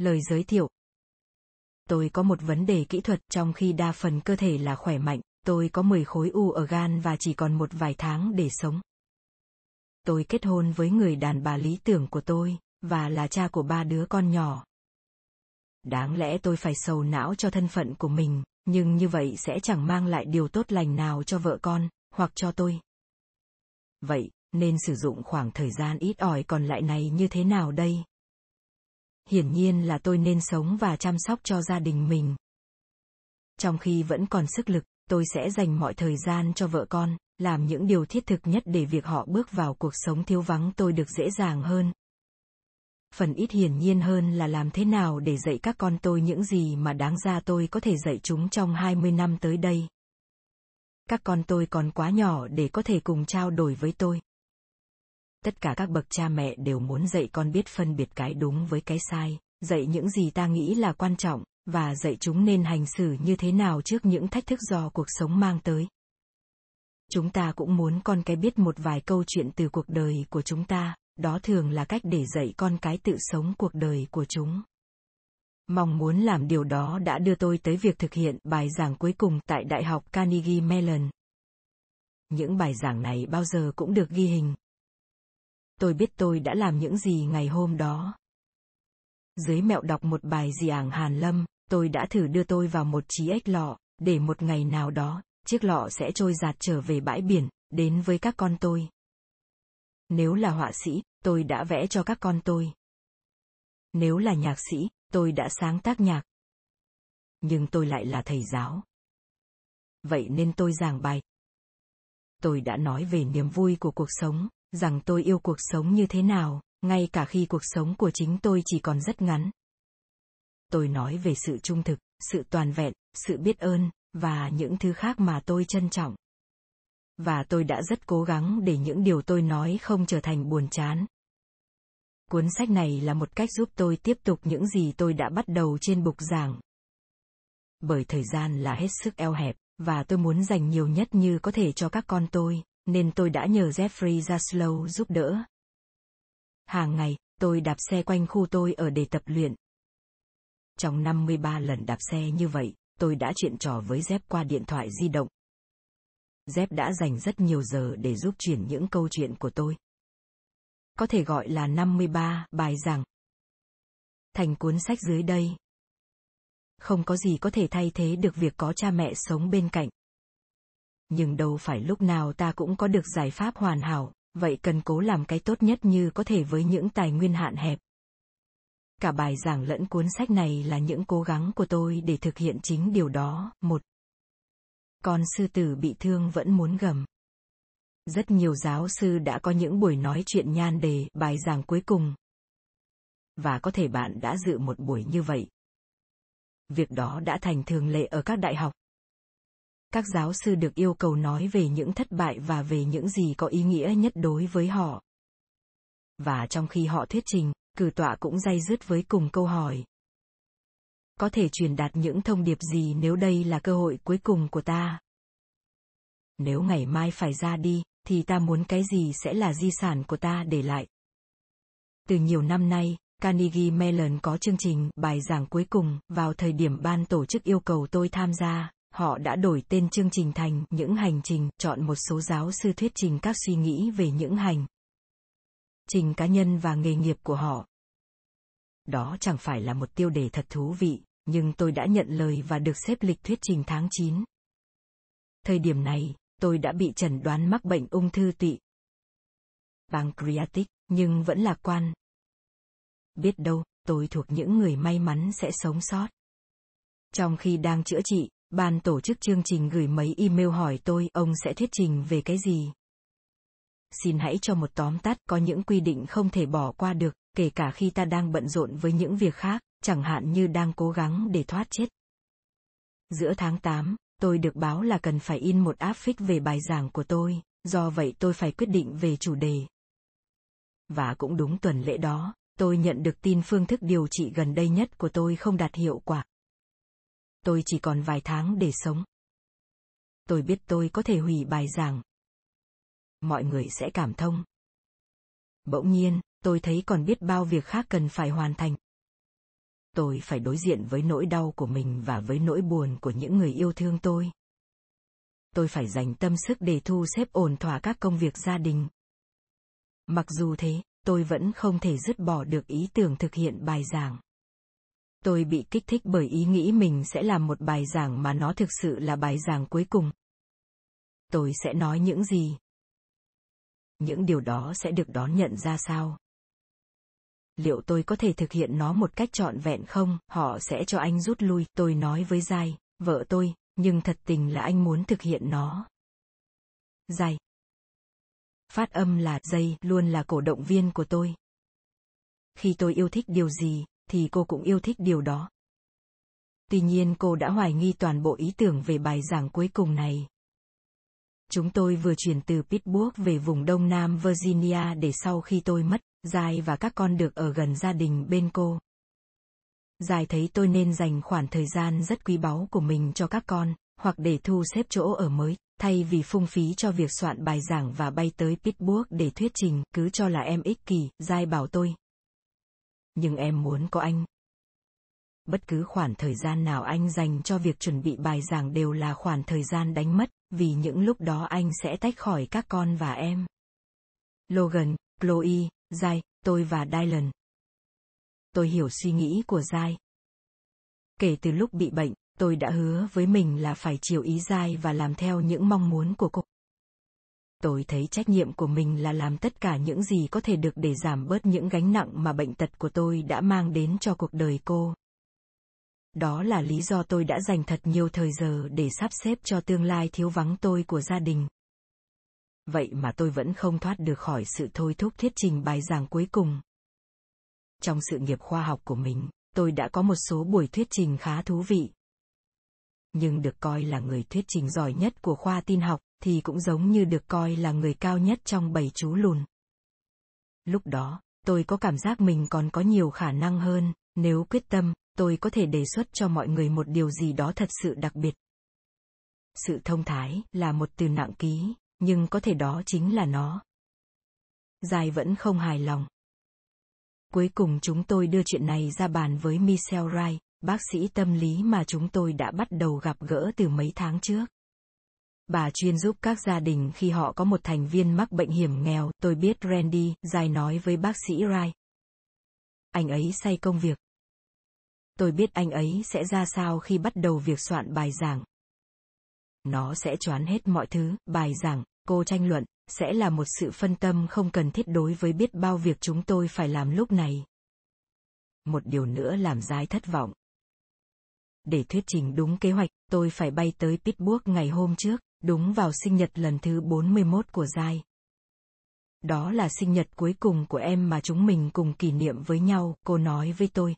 Lời giới thiệu Tôi có một vấn đề kỹ thuật trong khi đa phần cơ thể là khỏe mạnh, tôi có 10 khối u ở gan và chỉ còn một vài tháng để sống. Tôi kết hôn với người đàn bà lý tưởng của tôi, và là cha của ba đứa con nhỏ. Đáng lẽ tôi phải sầu não cho thân phận của mình, nhưng như vậy sẽ chẳng mang lại điều tốt lành nào cho vợ con, hoặc cho tôi. Vậy, nên sử dụng khoảng thời gian ít ỏi còn lại này như thế nào đây? Hiển nhiên là tôi nên sống và chăm sóc cho gia đình mình. Trong khi vẫn còn sức lực, tôi sẽ dành mọi thời gian cho vợ con, làm những điều thiết thực nhất để việc họ bước vào cuộc sống thiếu vắng tôi được dễ dàng hơn. Phần ít hiển nhiên hơn là làm thế nào để dạy các con tôi những gì mà đáng ra tôi có thể dạy chúng trong 20 năm tới đây. Các con tôi còn quá nhỏ để có thể cùng trao đổi với tôi. Tất cả các bậc cha mẹ đều muốn dạy con biết phân biệt cái đúng với cái sai, dạy những gì ta nghĩ là quan trọng, và dạy chúng nên hành xử như thế nào trước những thách thức do cuộc sống mang tới. Chúng ta cũng muốn con cái biết một vài câu chuyện từ cuộc đời của chúng ta đó thường là cách để dạy con cái tự sống cuộc đời của chúng. Mong muốn làm điều đó đã đưa tôi tới việc thực hiện bài giảng cuối cùng tại đại học carnegie mellon. Những bài giảng này bao giờ cũng được ghi hình tôi biết tôi đã làm những gì ngày hôm đó dưới mẹo đọc một bài giảng hàn lâm tôi đã thử đưa tôi vào một trí ếch lọ để một ngày nào đó chiếc lọ sẽ trôi giạt trở về bãi biển, đến với các con tôi. Nếu là họa sĩ, tôi đã vẽ cho các con tôi. Nếu là nhạc sĩ, tôi đã sáng tác nhạc. Nhưng tôi lại là thầy giáo. Vậy nên tôi giảng bài. Tôi đã nói về niềm vui của cuộc sống, rằng tôi yêu cuộc sống như thế nào, ngay cả khi cuộc sống của chính tôi chỉ còn rất ngắn. Tôi nói về sự trung thực, sự toàn vẹn, sự biết ơn, và những thứ khác mà tôi trân trọng. Và tôi đã rất cố gắng để những điều tôi nói không trở thành buồn chán. Cuốn sách này là một cách giúp tôi tiếp tục những gì tôi đã bắt đầu trên bục giảng. Bởi thời gian là hết sức eo hẹp và tôi muốn dành nhiều nhất như có thể cho các con tôi nên tôi đã nhờ Jeffrey Zaslow giúp đỡ. Hàng ngày, tôi đạp xe quanh khu tôi ở để tập luyện. Trong 53 lần đạp xe như vậy, tôi đã chuyện trò với Jeff qua điện thoại di động. Jeff đã dành rất nhiều giờ để giúp chuyển những câu chuyện của tôi. Có thể gọi là 53 bài giảng. Thành cuốn sách dưới đây. Không có gì có thể thay thế được việc có cha mẹ sống bên cạnh. Nhưng đâu phải lúc nào ta cũng có được giải pháp hoàn hảo, vậy cần cố làm cái tốt nhất như có thể với những tài nguyên hạn hẹp. Cả bài giảng lẫn cuốn sách này là những cố gắng của tôi để thực hiện chính điều đó. Một con sư tử bị thương vẫn muốn gầm. Rất nhiều giáo sư đã có những buổi nói chuyện nhan đề bài giảng cuối cùng. Và có thể bạn đã dự một buổi như vậy. Việc đó đã thành thường lệ ở các đại học các giáo sư được yêu cầu nói về những thất bại và về những gì có ý nghĩa nhất đối với họ và trong khi họ thuyết trình cử tọa cũng day dứt với cùng câu hỏi. Có thể truyền đạt những thông điệp gì nếu đây là cơ hội cuối cùng của ta? Nếu ngày mai phải ra đi, thì ta muốn cái gì sẽ là di sản của ta để lại? Từ nhiều năm nay, Carnegie Mellon có chương trình bài giảng cuối cùng vào thời điểm ban tổ chức yêu cầu tôi tham gia. Họ đã đổi tên chương trình thành những hành trình, chọn một số giáo sư thuyết trình các suy nghĩ về những hành trình cá nhân và nghề nghiệp của họ. Đó chẳng phải là một tiêu đề thật thú vị, nhưng tôi đã nhận lời và được xếp lịch thuyết trình tháng 9. Thời điểm này, tôi đã bị chẩn đoán mắc bệnh ung thư tụy. Pancreatic, nhưng vẫn lạc quan. Biết đâu, tôi thuộc những người may mắn sẽ sống sót. Trong khi đang chữa trị, ban tổ chức chương trình gửi mấy email hỏi tôi ông sẽ thuyết trình về cái gì xin hãy cho một tóm tắt có những quy định không thể bỏ qua được, kể cả khi ta đang bận rộn với những việc khác, chẳng hạn như đang cố gắng để thoát chết. Giữa tháng 8, tôi được báo là cần phải in một áp phích về bài giảng của tôi, do vậy tôi phải quyết định về chủ đề. Và cũng đúng tuần lễ đó, tôi nhận được tin phương thức điều trị gần đây nhất của tôi không đạt hiệu quả. Tôi chỉ còn vài tháng để sống. Tôi biết tôi có thể hủy bài giảng, mọi người sẽ cảm thông. Bỗng nhiên, tôi thấy còn biết bao việc khác cần phải hoàn thành. Tôi phải đối diện với nỗi đau của mình và với nỗi buồn của những người yêu thương tôi. Tôi phải dành tâm sức để thu xếp ổn thỏa các công việc gia đình. Mặc dù thế, tôi vẫn không thể dứt bỏ được ý tưởng thực hiện bài giảng. Tôi bị kích thích bởi ý nghĩ mình sẽ làm một bài giảng mà nó thực sự là bài giảng cuối cùng. Tôi sẽ nói những gì? Những điều đó sẽ được đón nhận ra sao? Liệu tôi có thể thực hiện nó một cách trọn vẹn không? Họ sẽ cho anh rút lui, tôi nói với Giai, vợ tôi, nhưng thật tình là anh muốn thực hiện nó. Giai. Phát âm là dây luôn là cổ động viên của tôi. Khi tôi yêu thích điều gì, thì cô cũng yêu thích điều đó. Tuy nhiên cô đã hoài nghi toàn bộ ý tưởng về bài giảng cuối cùng này. Chúng tôi vừa chuyển từ Pittsburgh về vùng đông nam Virginia để sau khi tôi mất, Giai và các con được ở gần gia đình bên cô. Giai thấy tôi nên dành khoản thời gian rất quý báu của mình cho các con, hoặc để thu xếp chỗ ở mới, thay vì phung phí cho việc soạn bài giảng và bay tới Pittsburgh để thuyết trình, cứ cho là em ích kỷ, Giai bảo tôi. Nhưng em muốn có anh. Bất cứ khoảng thời gian nào anh dành cho việc chuẩn bị bài giảng đều là khoảng thời gian đánh mất, vì những lúc đó anh sẽ tách khỏi các con và em. Logan, Chloe, jai tôi và Dylan. Tôi hiểu suy nghĩ của jai Kể từ lúc bị bệnh, tôi đã hứa với mình là phải chiều ý Giai và làm theo những mong muốn của cô. Tôi thấy trách nhiệm của mình là làm tất cả những gì có thể được để giảm bớt những gánh nặng mà bệnh tật của tôi đã mang đến cho cuộc đời cô. Đó là lý do tôi đã dành thật nhiều thời giờ để sắp xếp cho tương lai thiếu vắng tôi của gia đình. Vậy mà tôi vẫn không thoát được khỏi sự thôi thúc thuyết trình bài giảng cuối cùng. Trong sự nghiệp khoa học của mình, tôi đã có một số buổi thuyết trình khá thú vị. Nhưng được coi là người thuyết trình giỏi nhất của khoa tin học, thì cũng giống như được coi là người cao nhất trong bảy chú lùn. Lúc đó, tôi có cảm giác mình còn có nhiều khả năng hơn, nếu quyết tâm, tôi có thể đề xuất cho mọi người một điều gì đó thật sự đặc biệt. Sự thông thái là một từ nặng ký, nhưng có thể đó chính là nó. Dài vẫn không hài lòng. Cuối cùng chúng tôi đưa chuyện này ra bàn với Michelle Wright, bác sĩ tâm lý mà chúng tôi đã bắt đầu gặp gỡ từ mấy tháng trước. Bà chuyên giúp các gia đình khi họ có một thành viên mắc bệnh hiểm nghèo, tôi biết Randy, dài nói với bác sĩ rai Anh ấy say công việc. Tôi biết anh ấy sẽ ra sao khi bắt đầu việc soạn bài giảng. Nó sẽ choán hết mọi thứ, bài giảng, cô tranh luận, sẽ là một sự phân tâm không cần thiết đối với biết bao việc chúng tôi phải làm lúc này. Một điều nữa làm Giai thất vọng. Để thuyết trình đúng kế hoạch, tôi phải bay tới Pittsburgh ngày hôm trước, đúng vào sinh nhật lần thứ 41 của Giai. Đó là sinh nhật cuối cùng của em mà chúng mình cùng kỷ niệm với nhau, cô nói với tôi.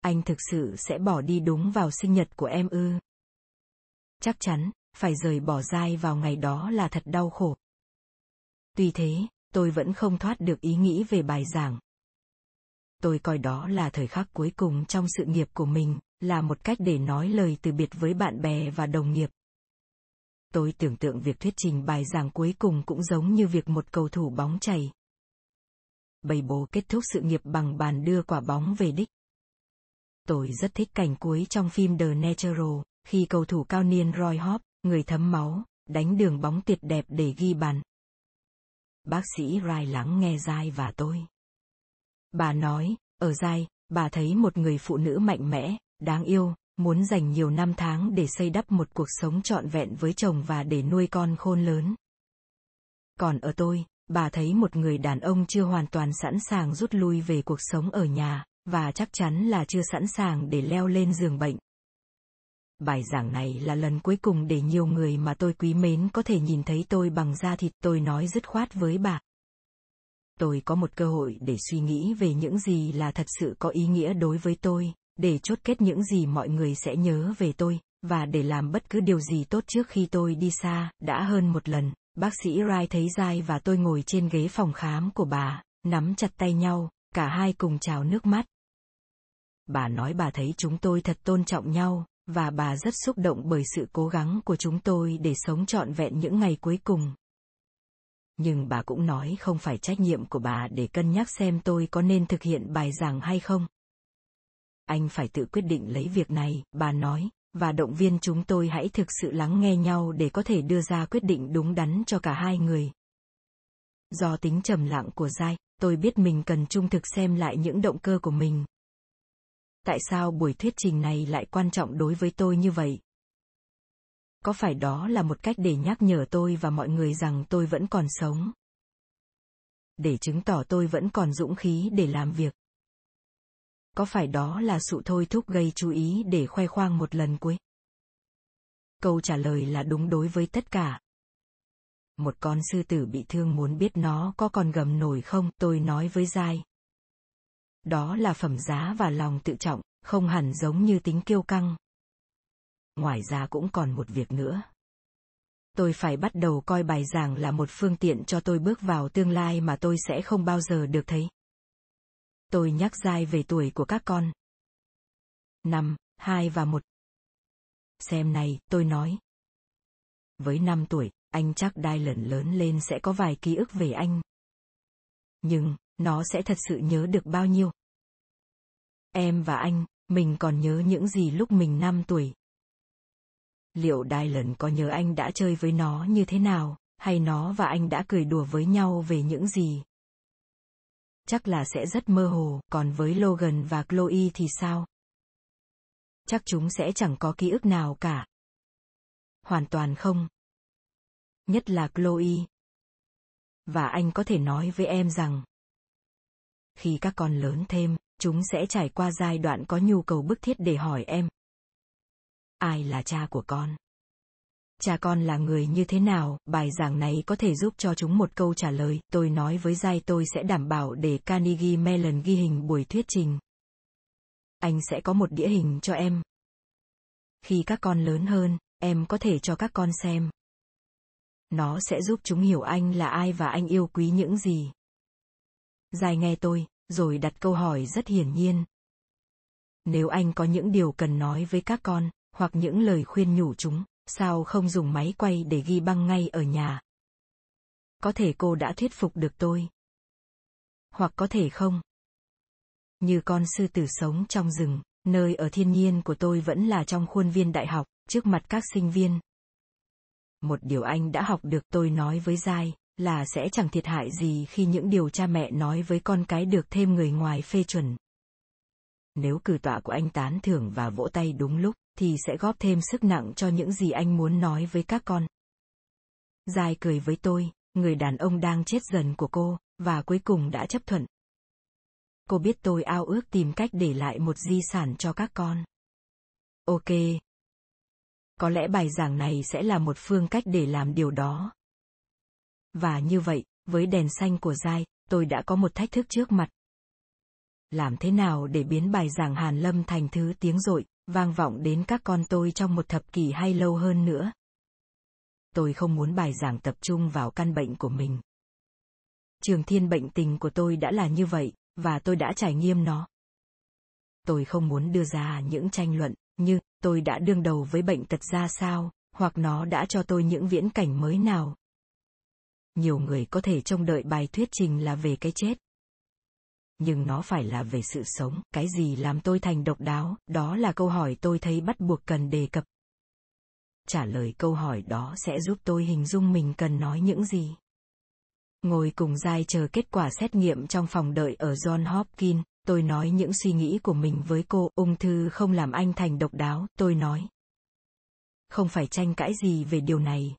Anh thực sự sẽ bỏ đi đúng vào sinh nhật của em ư? Chắc chắn, phải rời bỏ Giai vào ngày đó là thật đau khổ. Tuy thế, tôi vẫn không thoát được ý nghĩ về bài giảng. Tôi coi đó là thời khắc cuối cùng trong sự nghiệp của mình, là một cách để nói lời từ biệt với bạn bè và đồng nghiệp. Tôi tưởng tượng việc thuyết trình bài giảng cuối cùng cũng giống như việc một cầu thủ bóng chày. Bầy bố kết thúc sự nghiệp bằng bàn đưa quả bóng về đích. Tôi rất thích cảnh cuối trong phim The Natural, khi cầu thủ cao niên Roy Hope, người thấm máu, đánh đường bóng tuyệt đẹp để ghi bàn. Bác sĩ Rai lắng nghe Giai và tôi. Bà nói, ở Giai, bà thấy một người phụ nữ mạnh mẽ, đáng yêu, muốn dành nhiều năm tháng để xây đắp một cuộc sống trọn vẹn với chồng và để nuôi con khôn lớn. Còn ở tôi, bà thấy một người đàn ông chưa hoàn toàn sẵn sàng rút lui về cuộc sống ở nhà, và chắc chắn là chưa sẵn sàng để leo lên giường bệnh. Bài giảng này là lần cuối cùng để nhiều người mà tôi quý mến có thể nhìn thấy tôi bằng da thịt tôi nói dứt khoát với bà. Tôi có một cơ hội để suy nghĩ về những gì là thật sự có ý nghĩa đối với tôi, để chốt kết những gì mọi người sẽ nhớ về tôi, và để làm bất cứ điều gì tốt trước khi tôi đi xa, đã hơn một lần, bác sĩ Rai thấy dai và tôi ngồi trên ghế phòng khám của bà, nắm chặt tay nhau, cả hai cùng trào nước mắt. Bà nói bà thấy chúng tôi thật tôn trọng nhau, và bà rất xúc động bởi sự cố gắng của chúng tôi để sống trọn vẹn những ngày cuối cùng. Nhưng bà cũng nói không phải trách nhiệm của bà để cân nhắc xem tôi có nên thực hiện bài giảng hay không. Anh phải tự quyết định lấy việc này, bà nói, và động viên chúng tôi hãy thực sự lắng nghe nhau để có thể đưa ra quyết định đúng đắn cho cả hai người. Do tính trầm lặng của Giai, tôi biết mình cần trung thực xem lại những động cơ của mình. Tại sao buổi thuyết trình này lại quan trọng đối với tôi như vậy? Có phải đó là một cách để nhắc nhở tôi và mọi người rằng tôi vẫn còn sống? Để chứng tỏ tôi vẫn còn dũng khí để làm việc. Có phải đó là sự thôi thúc gây chú ý để khoe khoang một lần cuối? Câu trả lời là đúng đối với tất cả. Một con sư tử bị thương muốn biết nó có còn gầm nổi không, tôi nói với Giai. Đó là phẩm giá và lòng tự trọng, không hẳn giống như tính kiêu căng. Ngoài ra cũng còn một việc nữa. Tôi phải bắt đầu coi bài giảng là một phương tiện cho tôi bước vào tương lai mà tôi sẽ không bao giờ được thấy. Tôi nhắc dai về tuổi của các con. Năm, hai và một. Xem này, tôi nói. Với năm tuổi, anh chắc đai lần lớn lên sẽ có vài ký ức về anh. Nhưng, nó sẽ thật sự nhớ được bao nhiêu? Em và anh, mình còn nhớ những gì lúc mình 5 tuổi. Liệu đai lần có nhớ anh đã chơi với nó như thế nào, hay nó và anh đã cười đùa với nhau về những gì? Chắc là sẽ rất mơ hồ, còn với Logan và Chloe thì sao? Chắc chúng sẽ chẳng có ký ức nào cả. Hoàn toàn không. Nhất là Chloe. Và anh có thể nói với em rằng, khi các con lớn thêm, chúng sẽ trải qua giai đoạn có nhu cầu bức thiết để hỏi em ai là cha của con cha con là người như thế nào bài giảng này có thể giúp cho chúng một câu trả lời tôi nói với giai tôi sẽ đảm bảo để carnegie mellon ghi hình buổi thuyết trình. Anh sẽ có một đĩa hình cho em. Khi các con lớn hơn em có thể cho các con xem. Nó sẽ giúp chúng hiểu anh là ai và anh yêu quý những gì. Giai nghe tôi rồi đặt câu hỏi rất hiển nhiên. Nếu anh có những điều cần nói với các con, hoặc những lời khuyên nhủ chúng, sao không dùng máy quay để ghi băng ngay ở nhà? Có thể cô đã thuyết phục được tôi. Hoặc có thể không. Như con sư tử sống trong rừng, nơi ở thiên nhiên của tôi vẫn là trong khuôn viên đại học, trước mặt các sinh viên. Một điều anh đã học được tôi nói với Giai, là sẽ chẳng thiệt hại gì khi những điều cha mẹ nói với con cái được thêm người ngoài phê chuẩn. Nếu cử tọa của anh tán thưởng và vỗ tay đúng lúc, thì sẽ góp thêm sức nặng cho những gì anh muốn nói với các con. Dài cười với tôi, người đàn ông đang chết dần của cô, và cuối cùng đã chấp thuận. Cô biết tôi ao ước tìm cách để lại một di sản cho các con. Ok. Có lẽ bài giảng này sẽ là một phương cách để làm điều đó. Và như vậy, với đèn xanh của Giai, tôi đã có một thách thức trước mặt. Làm thế nào để biến bài giảng Hàn Lâm thành thứ tiếng rội, vang vọng đến các con tôi trong một thập kỷ hay lâu hơn nữa? Tôi không muốn bài giảng tập trung vào căn bệnh của mình. Trường thiên bệnh tình của tôi đã là như vậy, và tôi đã trải nghiệm nó. Tôi không muốn đưa ra những tranh luận, như, tôi đã đương đầu với bệnh tật ra sao, hoặc nó đã cho tôi những viễn cảnh mới nào, nhiều người có thể trông đợi bài thuyết trình là về cái chết nhưng nó phải là về sự sống. Cái gì làm tôi thành độc đáo? Đó là câu hỏi tôi thấy bắt buộc cần đề cập. Trả lời câu hỏi đó sẽ giúp tôi hình dung mình cần nói những gì. Ngồi cùng giai chờ kết quả xét nghiệm trong phòng đợi ở john hopkins, tôi nói những suy nghĩ của mình với cô. Ung thư không làm anh thành độc đáo, tôi nói. Không phải tranh cãi gì về điều này.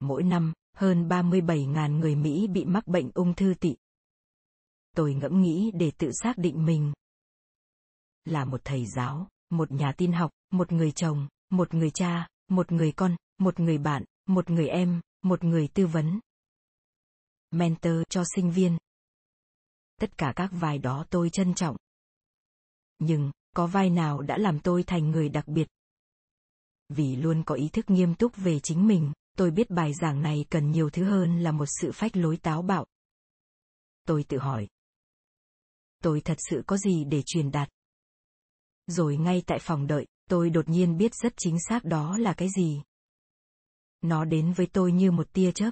Mỗi năm, hơn 37.000 người Mỹ bị mắc bệnh ung thư tị. Tôi ngẫm nghĩ để tự xác định mình. Là một thầy giáo, một nhà tin học, một người chồng, một người cha, một người con, một người bạn, một người em, một người tư vấn. Mentor cho sinh viên. Tất cả các vai đó tôi trân trọng. Nhưng, có vai nào đã làm tôi thành người đặc biệt? Vì luôn có ý thức nghiêm túc về chính mình tôi biết bài giảng này cần nhiều thứ hơn là một sự phách lối táo bạo. Tôi tự hỏi. Tôi thật sự có gì để truyền đạt? Rồi ngay tại phòng đợi, tôi đột nhiên biết rất chính xác đó là cái gì. Nó đến với tôi như một tia chớp.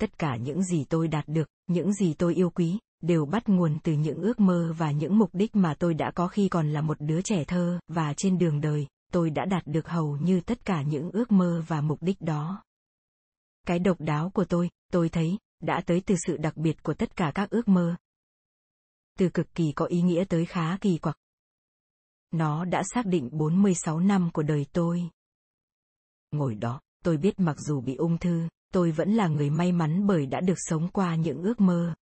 Tất cả những gì tôi đạt được, những gì tôi yêu quý, đều bắt nguồn từ những ước mơ và những mục đích mà tôi đã có khi còn là một đứa trẻ thơ, và trên đường đời, tôi đã đạt được hầu như tất cả những ước mơ và mục đích đó. Cái độc đáo của tôi, tôi thấy, đã tới từ sự đặc biệt của tất cả các ước mơ. Từ cực kỳ có ý nghĩa tới khá kỳ quặc. Nó đã xác định 46 năm của đời tôi. Ngồi đó, tôi biết mặc dù bị ung thư, tôi vẫn là người may mắn bởi đã được sống qua những ước mơ.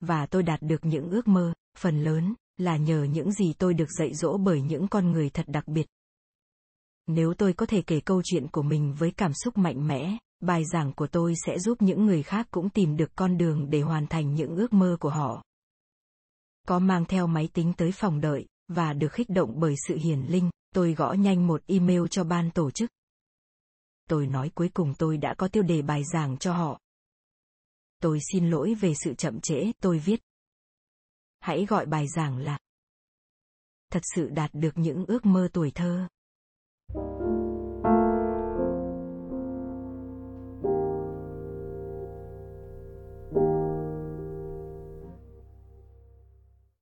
Và tôi đạt được những ước mơ, phần lớn, là nhờ những gì tôi được dạy dỗ bởi những con người thật đặc biệt. Nếu tôi có thể kể câu chuyện của mình với cảm xúc mạnh mẽ, bài giảng của tôi sẽ giúp những người khác cũng tìm được con đường để hoàn thành những ước mơ của họ. Có mang theo máy tính tới phòng đợi, và được khích động bởi sự hiển linh, tôi gõ nhanh một email cho ban tổ chức. Tôi nói cuối cùng tôi đã có tiêu đề bài giảng cho họ. Tôi xin lỗi về sự chậm trễ, tôi viết. Hãy gọi bài giảng là Thật sự đạt được những ước mơ tuổi thơ.